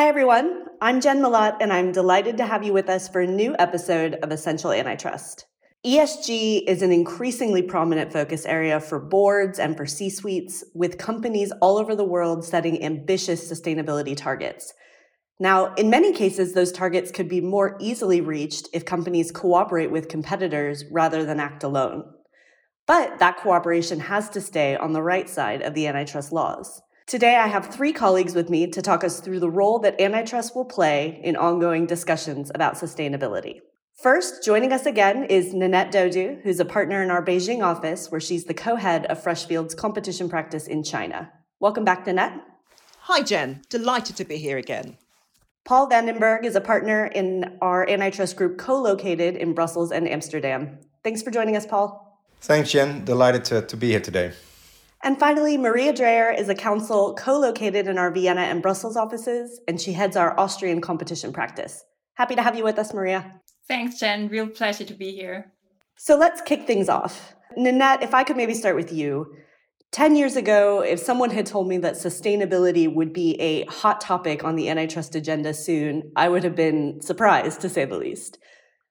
Hi, everyone. I'm Jenn Mellott, and I'm delighted to have you with us for a new episode of Essential Antitrust. ESG is an increasingly prominent focus area for boards and for C suites, with companies all over the world setting ambitious sustainability targets. Now, in many cases, those targets could be more easily reached if companies cooperate with competitors rather than act alone. But that cooperation has to stay on the right side of the antitrust laws. Today, I have three colleagues with me to talk us through the role that antitrust will play in ongoing discussions about sustainability. First, joining us again is Ninette Dodoo, who's a partner in our Beijing office, where she's the co head of Freshfields' competition practice in China. Welcome back, Nanette. Hi, Jenn. Delighted to be here again. Paul van den Berg is a partner in our antitrust group co located in Brussels and Amsterdam. Thanks for joining us, Paul. Thanks, Jenn. Delighted to, to be here today. And finally, Maria Dreher is a counsel co located in our Vienna and Brussels offices, and she heads our Austrian competition practice. Happy to have you with us, Maria. Thanks, Jenn. Real pleasure to be here. So let's kick things off. Ninette, if I could maybe start with you. 10 years ago, if someone had told me that sustainability would be a hot topic on the antitrust agenda soon, I would have been surprised, to say the least.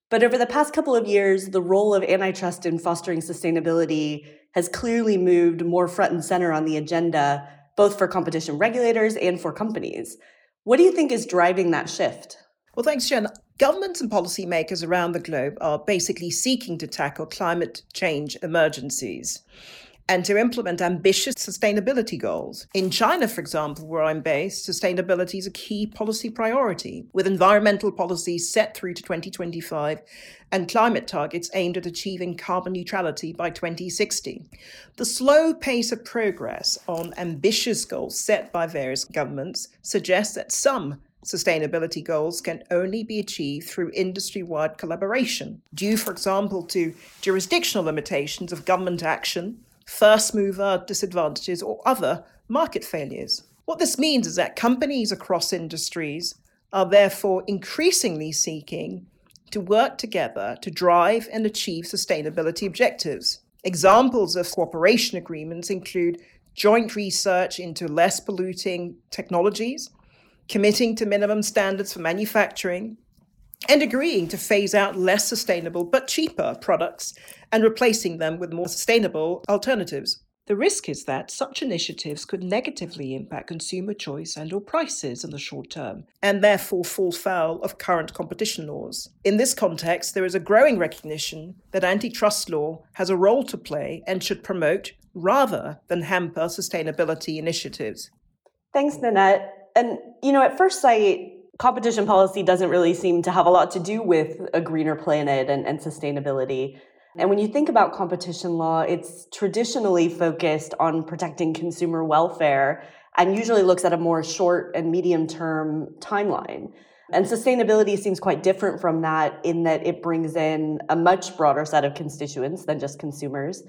But over the past couple of years, the role of antitrust in fostering sustainability has clearly moved more front and center on the agenda, both for competition regulators and for companies. What do you think is driving that shift? Well, thanks, Jenn. Governments and policymakers around the globe are basically seeking to tackle climate change emergencies and to implement ambitious sustainability goals. In China, for example, where I'm based, sustainability is a key policy priority, with environmental policies set through to 2025 and climate targets aimed at achieving carbon neutrality by 2060. The slow pace of progress on ambitious goals set by various governments suggests that some sustainability goals can only be achieved through industry wide collaboration, due, for example, to jurisdictional limitations of government action first mover disadvantages, or other market failures. What this means is that companies across industries are therefore increasingly seeking to work together to drive and achieve sustainability objectives. Examples of cooperation agreements include joint research into less polluting technologies, committing to minimum standards for manufacturing, and agreeing to phase out less sustainable but cheaper products and replacing them with more sustainable alternatives. The risk is that such initiatives could negatively impact consumer choice and or prices in the short term and therefore fall foul of current competition laws. In this context, there is a growing recognition that antitrust law has a role to play and should promote rather than hamper sustainability initiatives. Thanks, Ninette. And you know, at first sight, competition policy doesn't really seem to have a lot to do with a greener planet and, and sustainability. And when you think about competition law, it's traditionally focused on protecting consumer welfare and usually looks at a more short and medium term timeline. And sustainability seems quite different from that in that it brings in a much broader set of constituents than just consumers.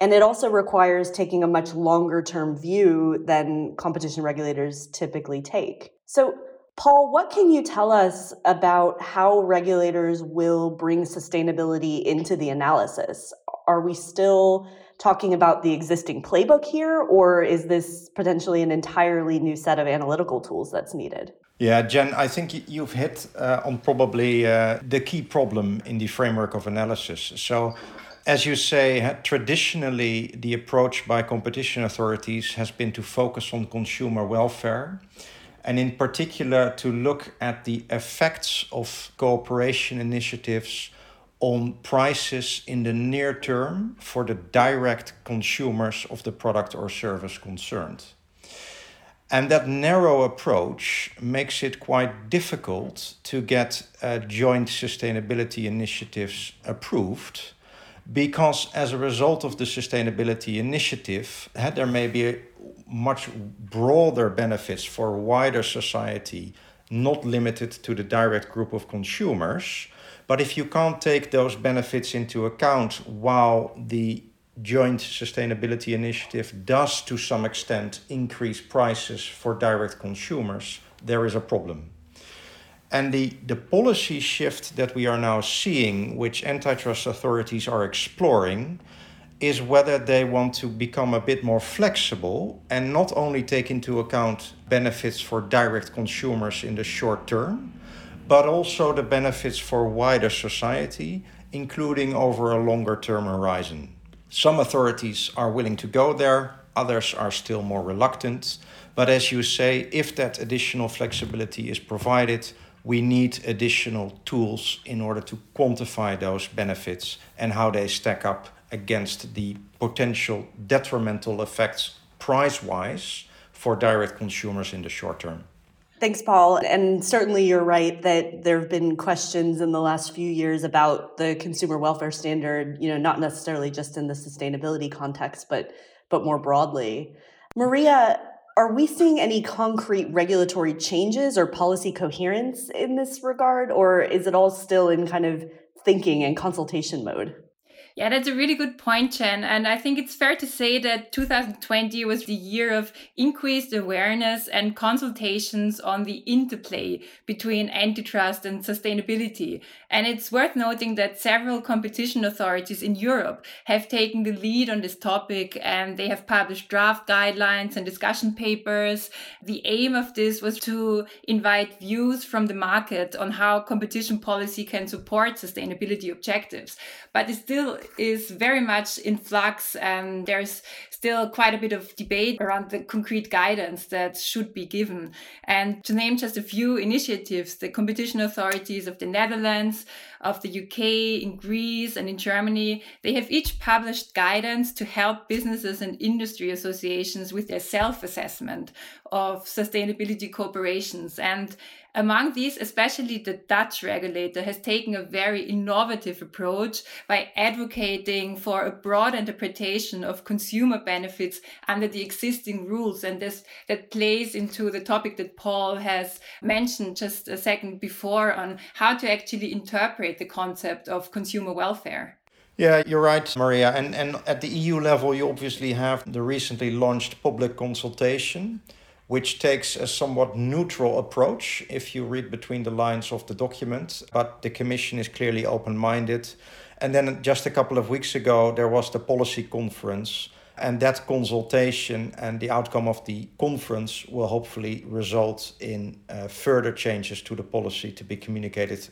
And it also requires taking a much longer term view than competition regulators typically take. So, Paul, what can you tell us about how regulators will bring sustainability into the analysis? Are we still talking about the existing playbook here, or is this potentially an entirely new set of analytical tools that's needed? Yeah, Jenn, I think you've hit uh, on probably uh, the key problem in the framework of analysis. So, as you say, traditionally the approach by competition authorities has been to focus on consumer welfare and in particular to look at the effects of cooperation initiatives on prices in the near term for the direct consumers of the product or service concerned. And that narrow approach makes it quite difficult to get uh, joint sustainability initiatives approved because, as a result of the sustainability initiative, there may be much broader benefits for wider society, not limited to the direct group of consumers. But if you can't take those benefits into account while the joint sustainability initiative does to some extent increase prices for direct consumers, there is a problem. And the, the policy shift that we are now seeing, which antitrust authorities are exploring, is whether they want to become a bit more flexible and not only take into account benefits for direct consumers in the short term, but also the benefits for wider society, including over a longer term horizon. Some authorities are willing to go there, others are still more reluctant. But as you say, if that additional flexibility is provided, we need additional tools in order to quantify those benefits and how they stack up against the potential detrimental effects price wise for direct consumers in the short term. Thanks, Paul. And certainly you're right that there have been questions in the last few years about the consumer welfare standard, you know, not necessarily just in the sustainability context, but but more broadly. Maria, are we seeing any concrete regulatory changes or policy coherence in this regard, or is it all still in kind of thinking and consultation mode? Yeah, that's a really good point, Jenn. And I think it's fair to say that 2020 was the year of increased awareness and consultations on the interplay between antitrust and sustainability. And it's worth noting that several competition authorities in Europe have taken the lead on this topic and they have published draft guidelines and discussion papers. The aim of this was to invite views from the market on how competition policy can support sustainability objectives. But still is very much in flux and there's still quite a bit of debate around the concrete guidance that should be given. And to name just a few initiatives, the competition authorities of the Netherlands, of the UK, in Greece, and in Germany, they have each published guidance to help businesses and industry associations with their self assessment of sustainability corporations. And among these, especially the Dutch regulator has taken a very innovative approach by advocating for a broad interpretation of consumer benefits under the existing rules. And this that plays into the topic that Paul has mentioned just a second before on how to actually interpret the concept of consumer welfare. Yeah, you're right, Maria. And, and at the EU level, you obviously have the recently launched public consultation which takes a somewhat neutral approach if you read between the lines of the document. But the Commission is clearly open minded. And then just a couple of weeks ago, there was the policy conference. And that consultation and the outcome of the conference will hopefully result in uh, further changes to the policy to be communicated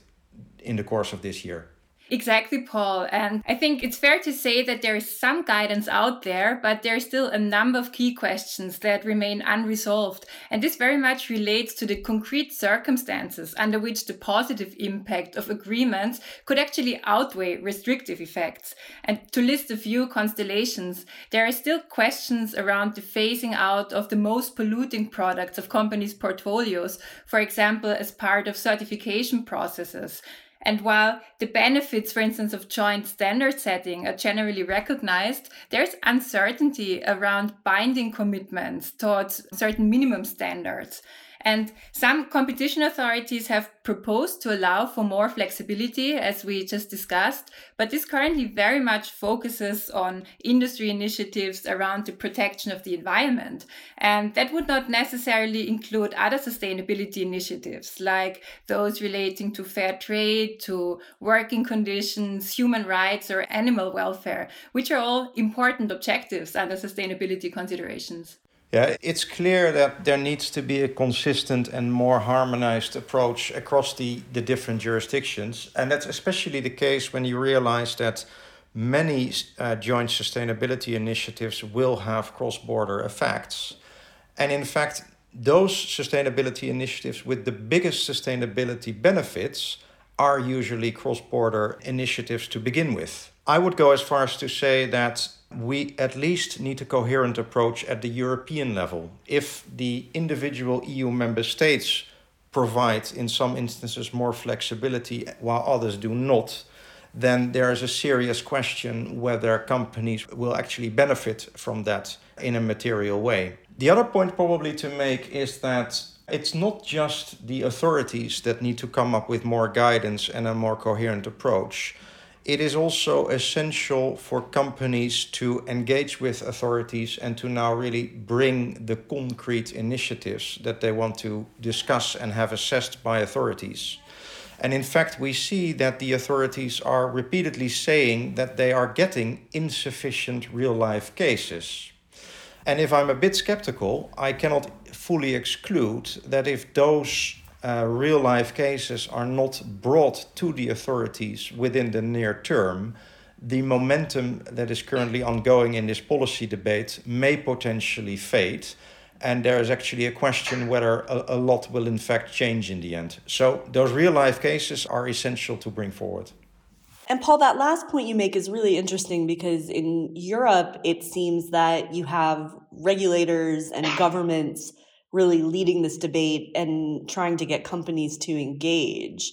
in the course of this year. Exactly, Paul. And I think it's fair to say that there is some guidance out there, but there's still a number of key questions that remain unresolved. And this very much relates to the concrete circumstances under which the positive impact of agreements could actually outweigh restrictive effects. And to list a few constellations, there are still questions around the phasing out of the most polluting products of companies' portfolios, for example, as part of certification processes. And while the benefits, for instance, of joint standard setting are generally recognized, there's uncertainty around binding commitments towards certain minimum standards. And some competition authorities have proposed to allow for more flexibility, as we just discussed, but this currently very much focuses on industry initiatives around the protection of the environment. And that would not necessarily include other sustainability initiatives, like those relating to fair trade, to working conditions, human rights, or animal welfare, which are all important objectives under sustainability considerations. Yeah, it's clear that there needs to be a consistent and more harmonized approach across the, the different jurisdictions. And that's especially the case when you realize that many uh, joint sustainability initiatives will have cross border effects. And in fact, those sustainability initiatives with the biggest sustainability benefits are usually cross border initiatives to begin with. I would go as far as to say that we at least need a coherent approach at the European level. If the individual EU member states provide, in some instances, more flexibility while others do not, then there is a serious question whether companies will actually benefit from that in a material way. The other point, probably, to make is that it's not just the authorities that need to come up with more guidance and a more coherent approach it is also essential for companies to engage with authorities and to now really bring the concrete initiatives that they want to discuss and have assessed by authorities. And in fact, we see that the authorities are repeatedly saying that they are getting insufficient real life cases. And if I'm a bit skeptical, I cannot fully exclude that if those uh, real life cases are not brought to the authorities within the near term, the momentum that is currently ongoing in this policy debate may potentially fade. And there is actually a question whether a, a lot will in fact change in the end. So, those real life cases are essential to bring forward. And Paul, that last point you make is really interesting because in Europe, it seems that you have regulators and governments really leading this debate and trying to get companies to engage.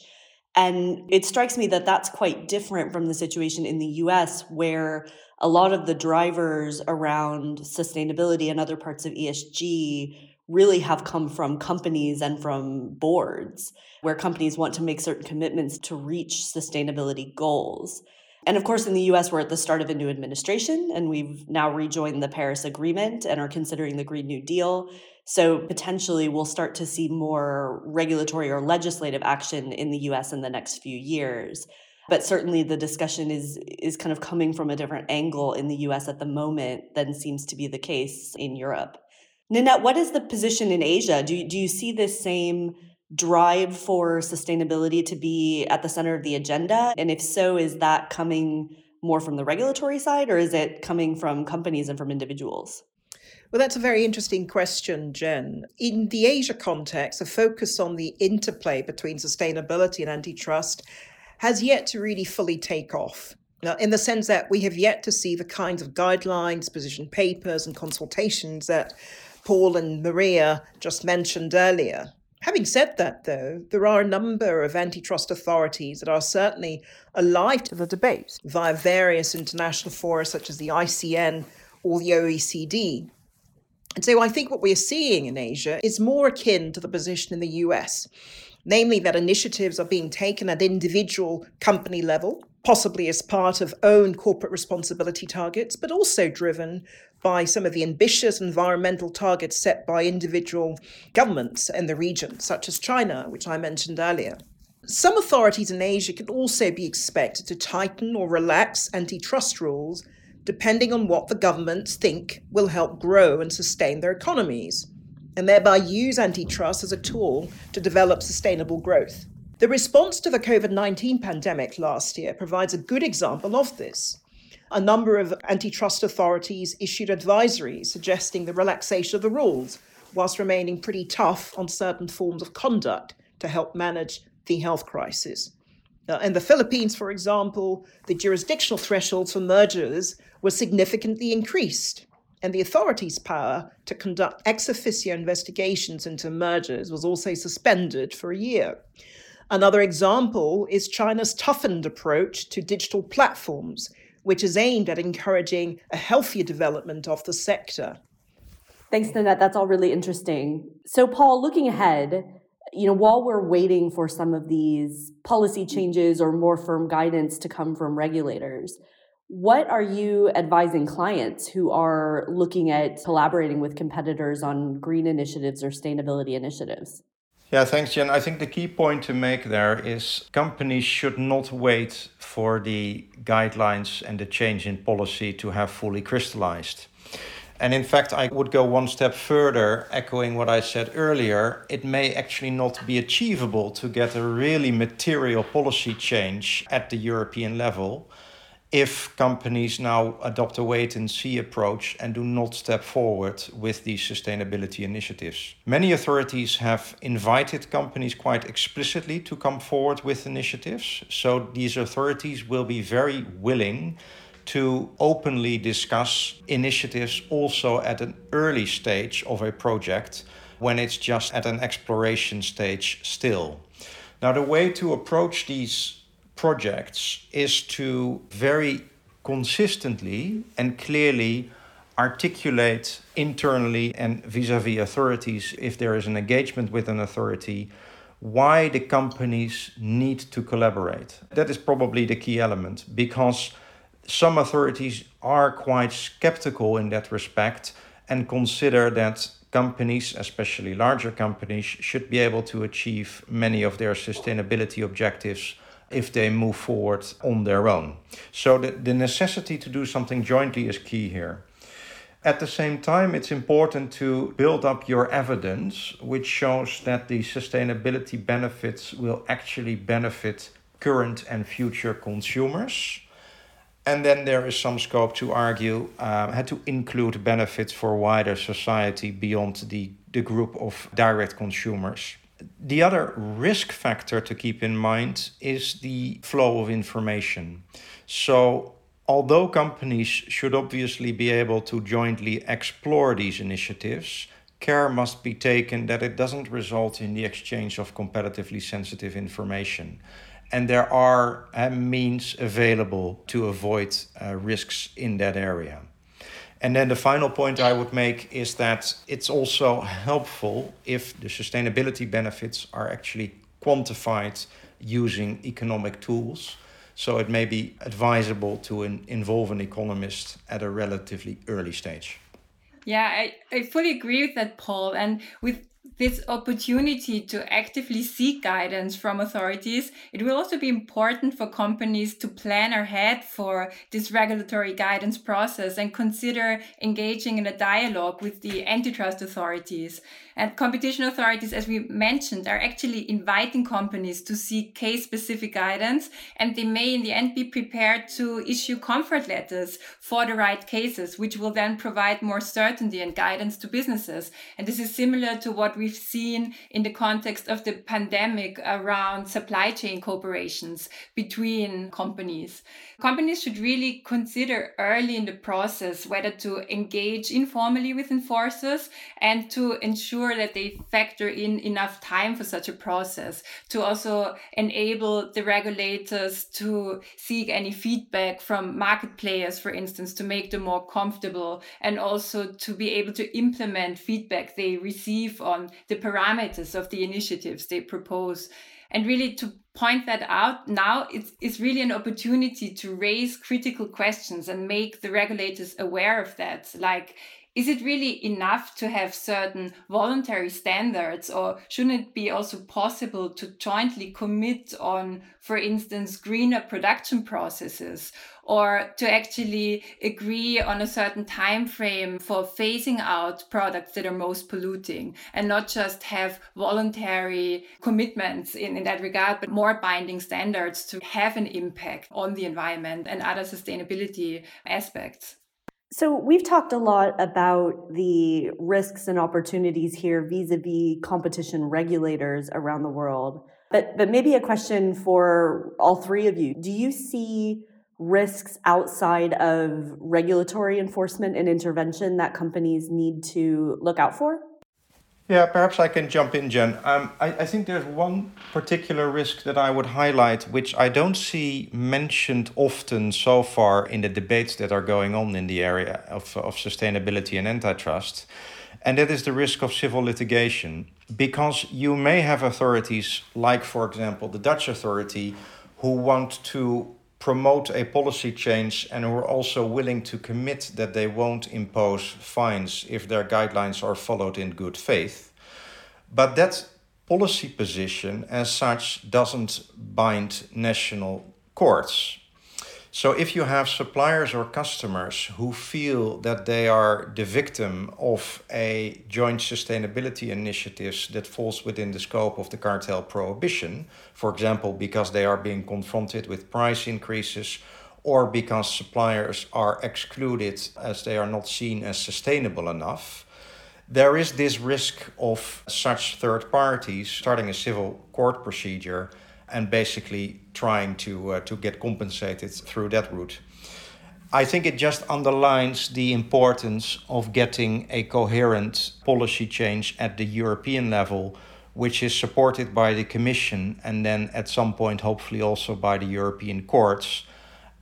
And it strikes me that that's quite different from the situation in the US, where a lot of the drivers around sustainability and other parts of ESG really have come from companies and from boards, where companies want to make certain commitments to reach sustainability goals. And of course, in the US, we're at the start of a new administration, and we've now rejoined the Paris Agreement and are considering the Green New Deal. So potentially, we'll start to see more regulatory or legislative action in the US in the next few years. But certainly, the discussion is, is kind of coming from a different angle in the US at the moment than seems to be the case in Europe. Ninette, what is the position in Asia? Do, do you see this same drive for sustainability to be at the center of the agenda? And if so, is that coming more from the regulatory side or is it coming from companies and from individuals? Well, that's a very interesting question, Jenn. In the Asia context, the focus on the interplay between sustainability and antitrust has yet to really fully take off. Now, in the sense that we have yet to see the kinds of guidelines, position papers, and consultations that Paul and Maria just mentioned earlier. Having said that, though, there are a number of antitrust authorities that are certainly alive to the debate via various international fora such as the ICN or the OECD. And so I think what we're seeing in Asia is more akin to the position in the US, namely that initiatives are being taken at individual company level, possibly as part of own corporate responsibility targets, but also driven by some of the ambitious environmental targets set by individual governments in the region, such as China, which I mentioned earlier. Some authorities in Asia can also be expected to tighten or relax antitrust rules depending on what the governments think will help grow and sustain their economies, and thereby use antitrust as a tool to develop sustainable growth. The response to the COVID 19 pandemic last year provides a good example of this a number of antitrust authorities issued advisories suggesting the relaxation of the rules, whilst remaining pretty tough on certain forms of conduct to help manage the health crisis. In the Philippines, for example, the jurisdictional thresholds for mergers were significantly increased, and the authorities' power to conduct ex officio investigations into mergers was also suspended for a year. Another example is China's toughened approach to digital platforms, which is aimed at encouraging a healthier development of the sector. Thanks, Ninette. That's all really interesting. So, Paul, looking ahead, you know, while we're waiting for some of these policy changes or more firm guidance to come from regulators, what are you advising clients who are looking at collaborating with competitors on green initiatives or sustainability initiatives? Yeah, thanks, Jenn. I think the key point to make there is companies should not wait for the guidelines and the change in policy to have fully crystallized. And in fact, I would go one step further, echoing what I said earlier. It may actually not be achievable to get a really material policy change at the European level if companies now adopt a wait and see approach and do not step forward with these sustainability initiatives. Many authorities have invited companies quite explicitly to come forward with initiatives, so these authorities will be very willing to openly discuss initiatives also at an early stage of a project when it's just at an exploration stage still. Now, the way to approach these projects is to very consistently and clearly articulate internally and vis-a-vis authorities if there is an engagement with an authority why the companies need to collaborate. That is probably the key element because some authorities are quite skeptical in that respect and consider that companies, especially larger companies, should be able to achieve many of their sustainability objectives if they move forward on their own. So the, the necessity to do something jointly is key here. At the same time, it's important to build up your evidence, which shows that the sustainability benefits will actually benefit current and future consumers. And then there is some scope to argue um, had to include benefits for wider society beyond the, the group of direct consumers. The other risk factor to keep in mind is the flow of information. So, although companies should obviously be able to jointly explore these initiatives, care must be taken that it doesn't result in the exchange of competitively sensitive information. And there are uh, means available to avoid uh, risks in that area. And then the final point I would make is that it's also helpful if the sustainability benefits are actually quantified using economic tools. So it may be advisable to in, involve an economist at a relatively early stage. Yeah, I, I fully agree with that, Paul. And with this opportunity to actively seek guidance from authorities, it will also be important for companies to plan ahead for this regulatory guidance process and consider engaging in a dialogue with the antitrust authorities. And competition authorities, as we mentioned, are actually inviting companies to seek case specific guidance, and they may in the end be prepared to issue comfort letters for the right cases, which will then provide more certainty and guidance to businesses. And this is similar to what we've seen in the context of the pandemic around supply chain cooperations between companies. Companies should really consider early in the process whether to engage informally with enforcers and to ensure that they factor in enough time for such a process to also enable the regulators to seek any feedback from market players, for instance, to make them more comfortable and also to be able to implement feedback they receive on the parameters of the initiatives they propose and really to point that out now it's, it's really an opportunity to raise critical questions and make the regulators aware of that. Like is it really enough to have certain voluntary standards or shouldn't it be also possible to jointly commit on for instance greener production processes? Or to actually agree on a certain time frame for phasing out products that are most polluting and not just have voluntary commitments in, in that regard but more binding standards to have an impact on the environment and other sustainability aspects so, we've talked a lot about the risks and opportunities here vis a vis competition regulators around the world. But, but maybe a question for all three of you. Do you see risks outside of regulatory enforcement and intervention that companies need to look out for? Yeah, perhaps I can jump in, Jenn. Um, I, I think there's one particular risk that I would highlight, which I don't see mentioned often so far in the debates that are going on in the area of, of sustainability and antitrust, and that is the risk of civil litigation. Because you may have authorities, like, for example, the Dutch authority, who want to promote a policy change and who are also willing to commit that they won't impose fines if their guidelines are followed in good faith. But that policy position, as such, doesn't bind national courts. So if you have suppliers or customers who feel that they are the victim of a joint sustainability initiatives that falls within the scope of the cartel prohibition, for example, because they are being confronted with price increases or because suppliers are excluded as they are not seen as sustainable enough, there is this risk of such third parties starting a civil court procedure and basically trying to uh, to get compensated through that route. I think it just underlines the importance of getting a coherent policy change at the European level, which is supported by the Commission and then at some point, hopefully, also by the European courts,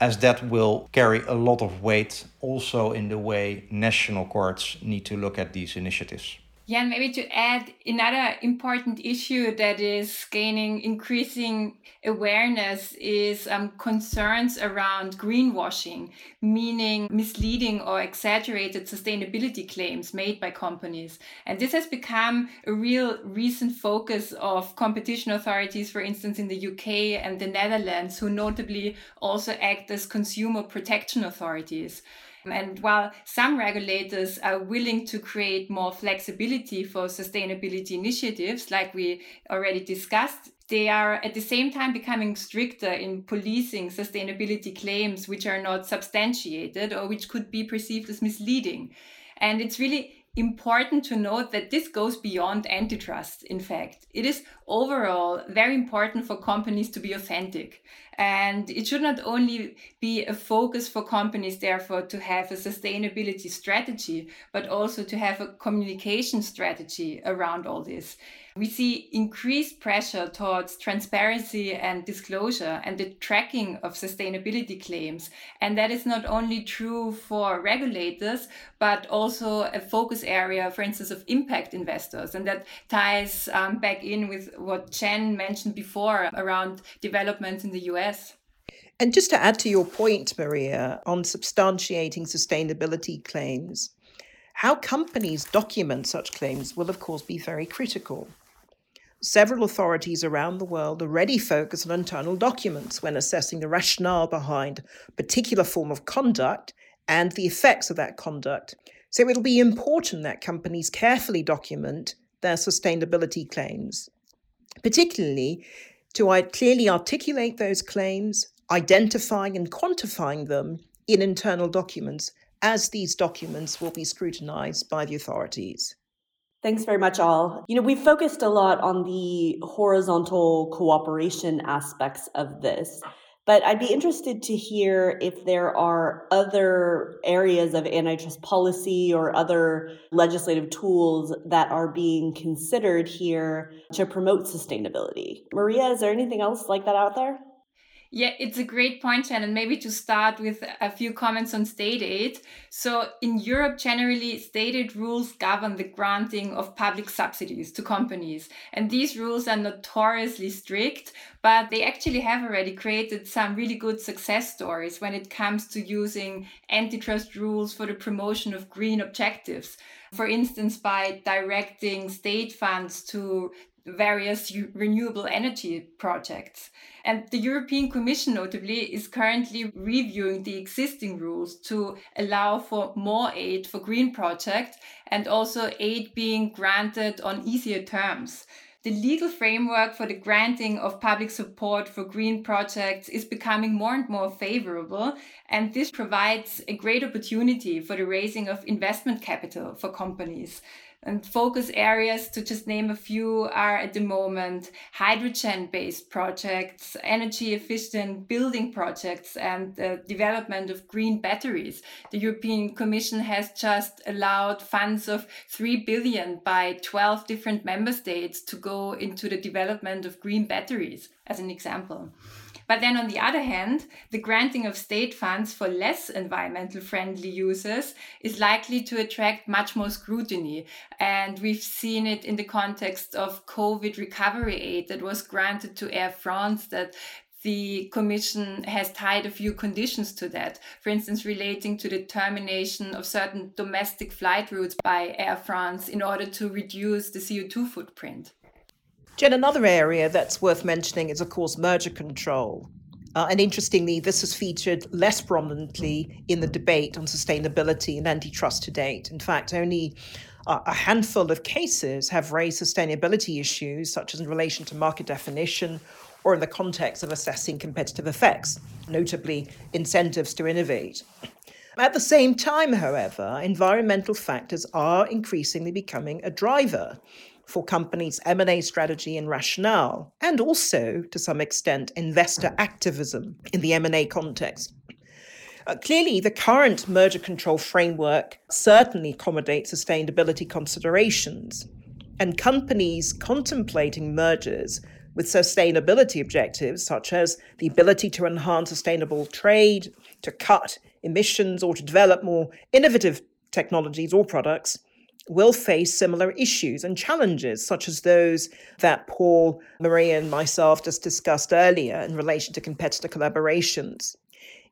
as that will carry a lot of weight also in the way national courts need to look at these initiatives. Yeah, and maybe to add another important issue that is gaining increasing awareness is um, concerns around greenwashing, meaning misleading or exaggerated sustainability claims made by companies. And this has become a real recent focus of competition authorities, for instance, in the UK and the Netherlands, who notably also act as consumer protection authorities. And while some regulators are willing to create more flexibility for sustainability initiatives, like we already discussed, they are at the same time becoming stricter in policing sustainability claims which are not substantiated or which could be perceived as misleading. And it's really important to note that this goes beyond antitrust, in fact. It is overall very important for companies to be authentic. And it should not only be a focus for companies, therefore, to have a sustainability strategy, but also to have a communication strategy around all this. We see increased pressure towards transparency and disclosure and the tracking of sustainability claims. And that is not only true for regulators, but also a focus area, for instance, of impact investors. And that ties um, back in with what Jenn mentioned before around developments in the US. And just to add to your point, Maria, on substantiating sustainability claims, how companies document such claims will, of course, be very critical. Several authorities around the world already focus on internal documents when assessing the rationale behind a particular form of conduct and the effects of that conduct. So it'll be important that companies carefully document their sustainability claims, particularly to clearly articulate those claims, identifying and quantifying them in internal documents, as these documents will be scrutinized by the authorities. Thanks very much, all. You know, we've focused a lot on the horizontal cooperation aspects of this. But I'd be interested to hear if there are other areas of antitrust policy or other legislative tools that are being considered here to promote sustainability. Maria, is there anything else like that out there? Yeah, it's a great point, Shannon. Maybe to start with a few comments on state aid. So, in Europe, generally, state aid rules govern the granting of public subsidies to companies. And these rules are notoriously strict, but they actually have already created some really good success stories when it comes to using antitrust rules for the promotion of green objectives. For instance, by directing state funds to various renewable energy projects. And the European Commission, notably, is currently reviewing the existing rules to allow for more aid for green projects and also aid being granted on easier terms. The legal framework for the granting of public support for green projects is becoming more and more favorable, and this provides a great opportunity for the raising of investment capital for companies. And focus areas, to just name a few, are at the moment hydrogen based projects, energy efficient building projects, and the development of green batteries. The European Commission has just allowed funds of 3 billion by 12 different member states to go into the development of green batteries, as an example. But then on the other hand, the granting of state funds for less environmental friendly uses is likely to attract much more scrutiny. And we've seen it in the context of COVID recovery aid that was granted to Air France that the Commission has tied a few conditions to that, for instance, relating to the termination of certain domestic flight routes by Air France in order to reduce the CO2 footprint. Jenn, another area that's worth mentioning is, of course, merger control. Uh, and interestingly, this has featured less prominently in the debate on sustainability and antitrust to date. In fact, only uh, a handful of cases have raised sustainability issues, such as in relation to market definition or in the context of assessing competitive effects, notably incentives to innovate. At the same time, however, environmental factors are increasingly becoming a driver for companies' M&A strategy and rationale, and also, to some extent, investor activism in the M&A context. Uh, clearly, the current merger control framework certainly accommodates sustainability considerations, and companies contemplating mergers with sustainability objectives, such as the ability to enhance sustainable trade, to cut emissions, or to develop more innovative technologies or products, will face similar issues and challenges, such as those that Paul, Maria, and myself just discussed earlier in relation to competitor collaborations.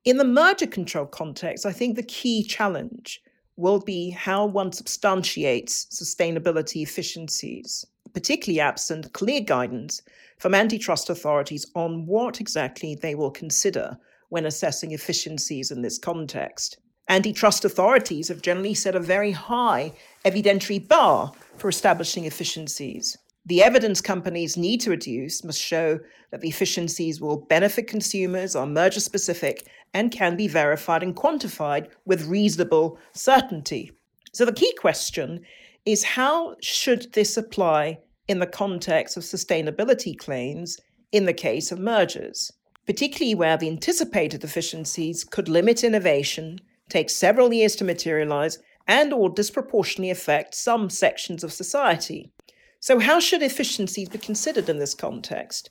In the merger control context, I think the key challenge will be how one substantiates sustainability efficiencies, particularly absent clear guidance from antitrust authorities on what exactly they will consider when assessing efficiencies in this context. Antitrust authorities have generally set a very high evidentiary bar for establishing efficiencies. The evidence companies need to reduce must show that the efficiencies will benefit consumers, are merger specific, and can be verified and quantified with reasonable certainty. So the key question is how should this apply in the context of sustainability claims in the case of mergers, particularly where the anticipated efficiencies could limit innovation, take several years to materialize, and or disproportionately affect some sections of society. So, how should efficiencies be considered in this context?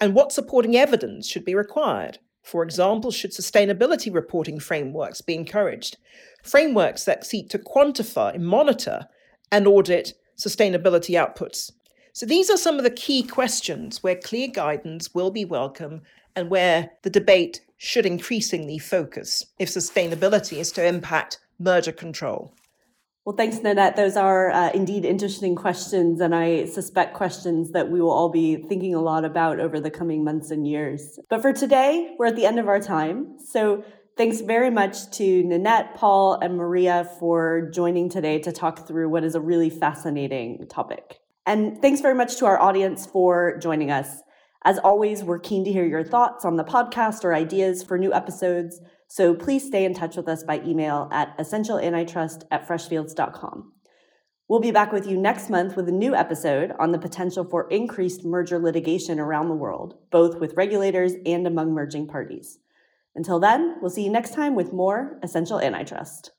And what supporting evidence should be required? For example, should sustainability reporting frameworks be encouraged? Frameworks that seek to quantify, monitor, and audit sustainability outputs. So, these are some of the key questions where clear guidance will be welcome and where the debate should increasingly focus if sustainability is to impact merger control. Well, thanks, Ninette. Those are uh, indeed interesting questions, and I suspect questions that we will all be thinking a lot about over the coming months and years. But for today, we're at the end of our time. So thanks very much to Ninette, Paul, and Maria for joining today to talk through what is a really fascinating topic. And thanks very much to our audience for joining us. As always, we're keen to hear your thoughts on the podcast or ideas for new episodes. So please stay in touch with us by email at essentialantitrust at freshfields.com. We'll be back with you next month with a new episode on the potential for increased merger litigation around the world, both with regulators and among merging parties. Until then, we'll see you next time with more Essential Antitrust.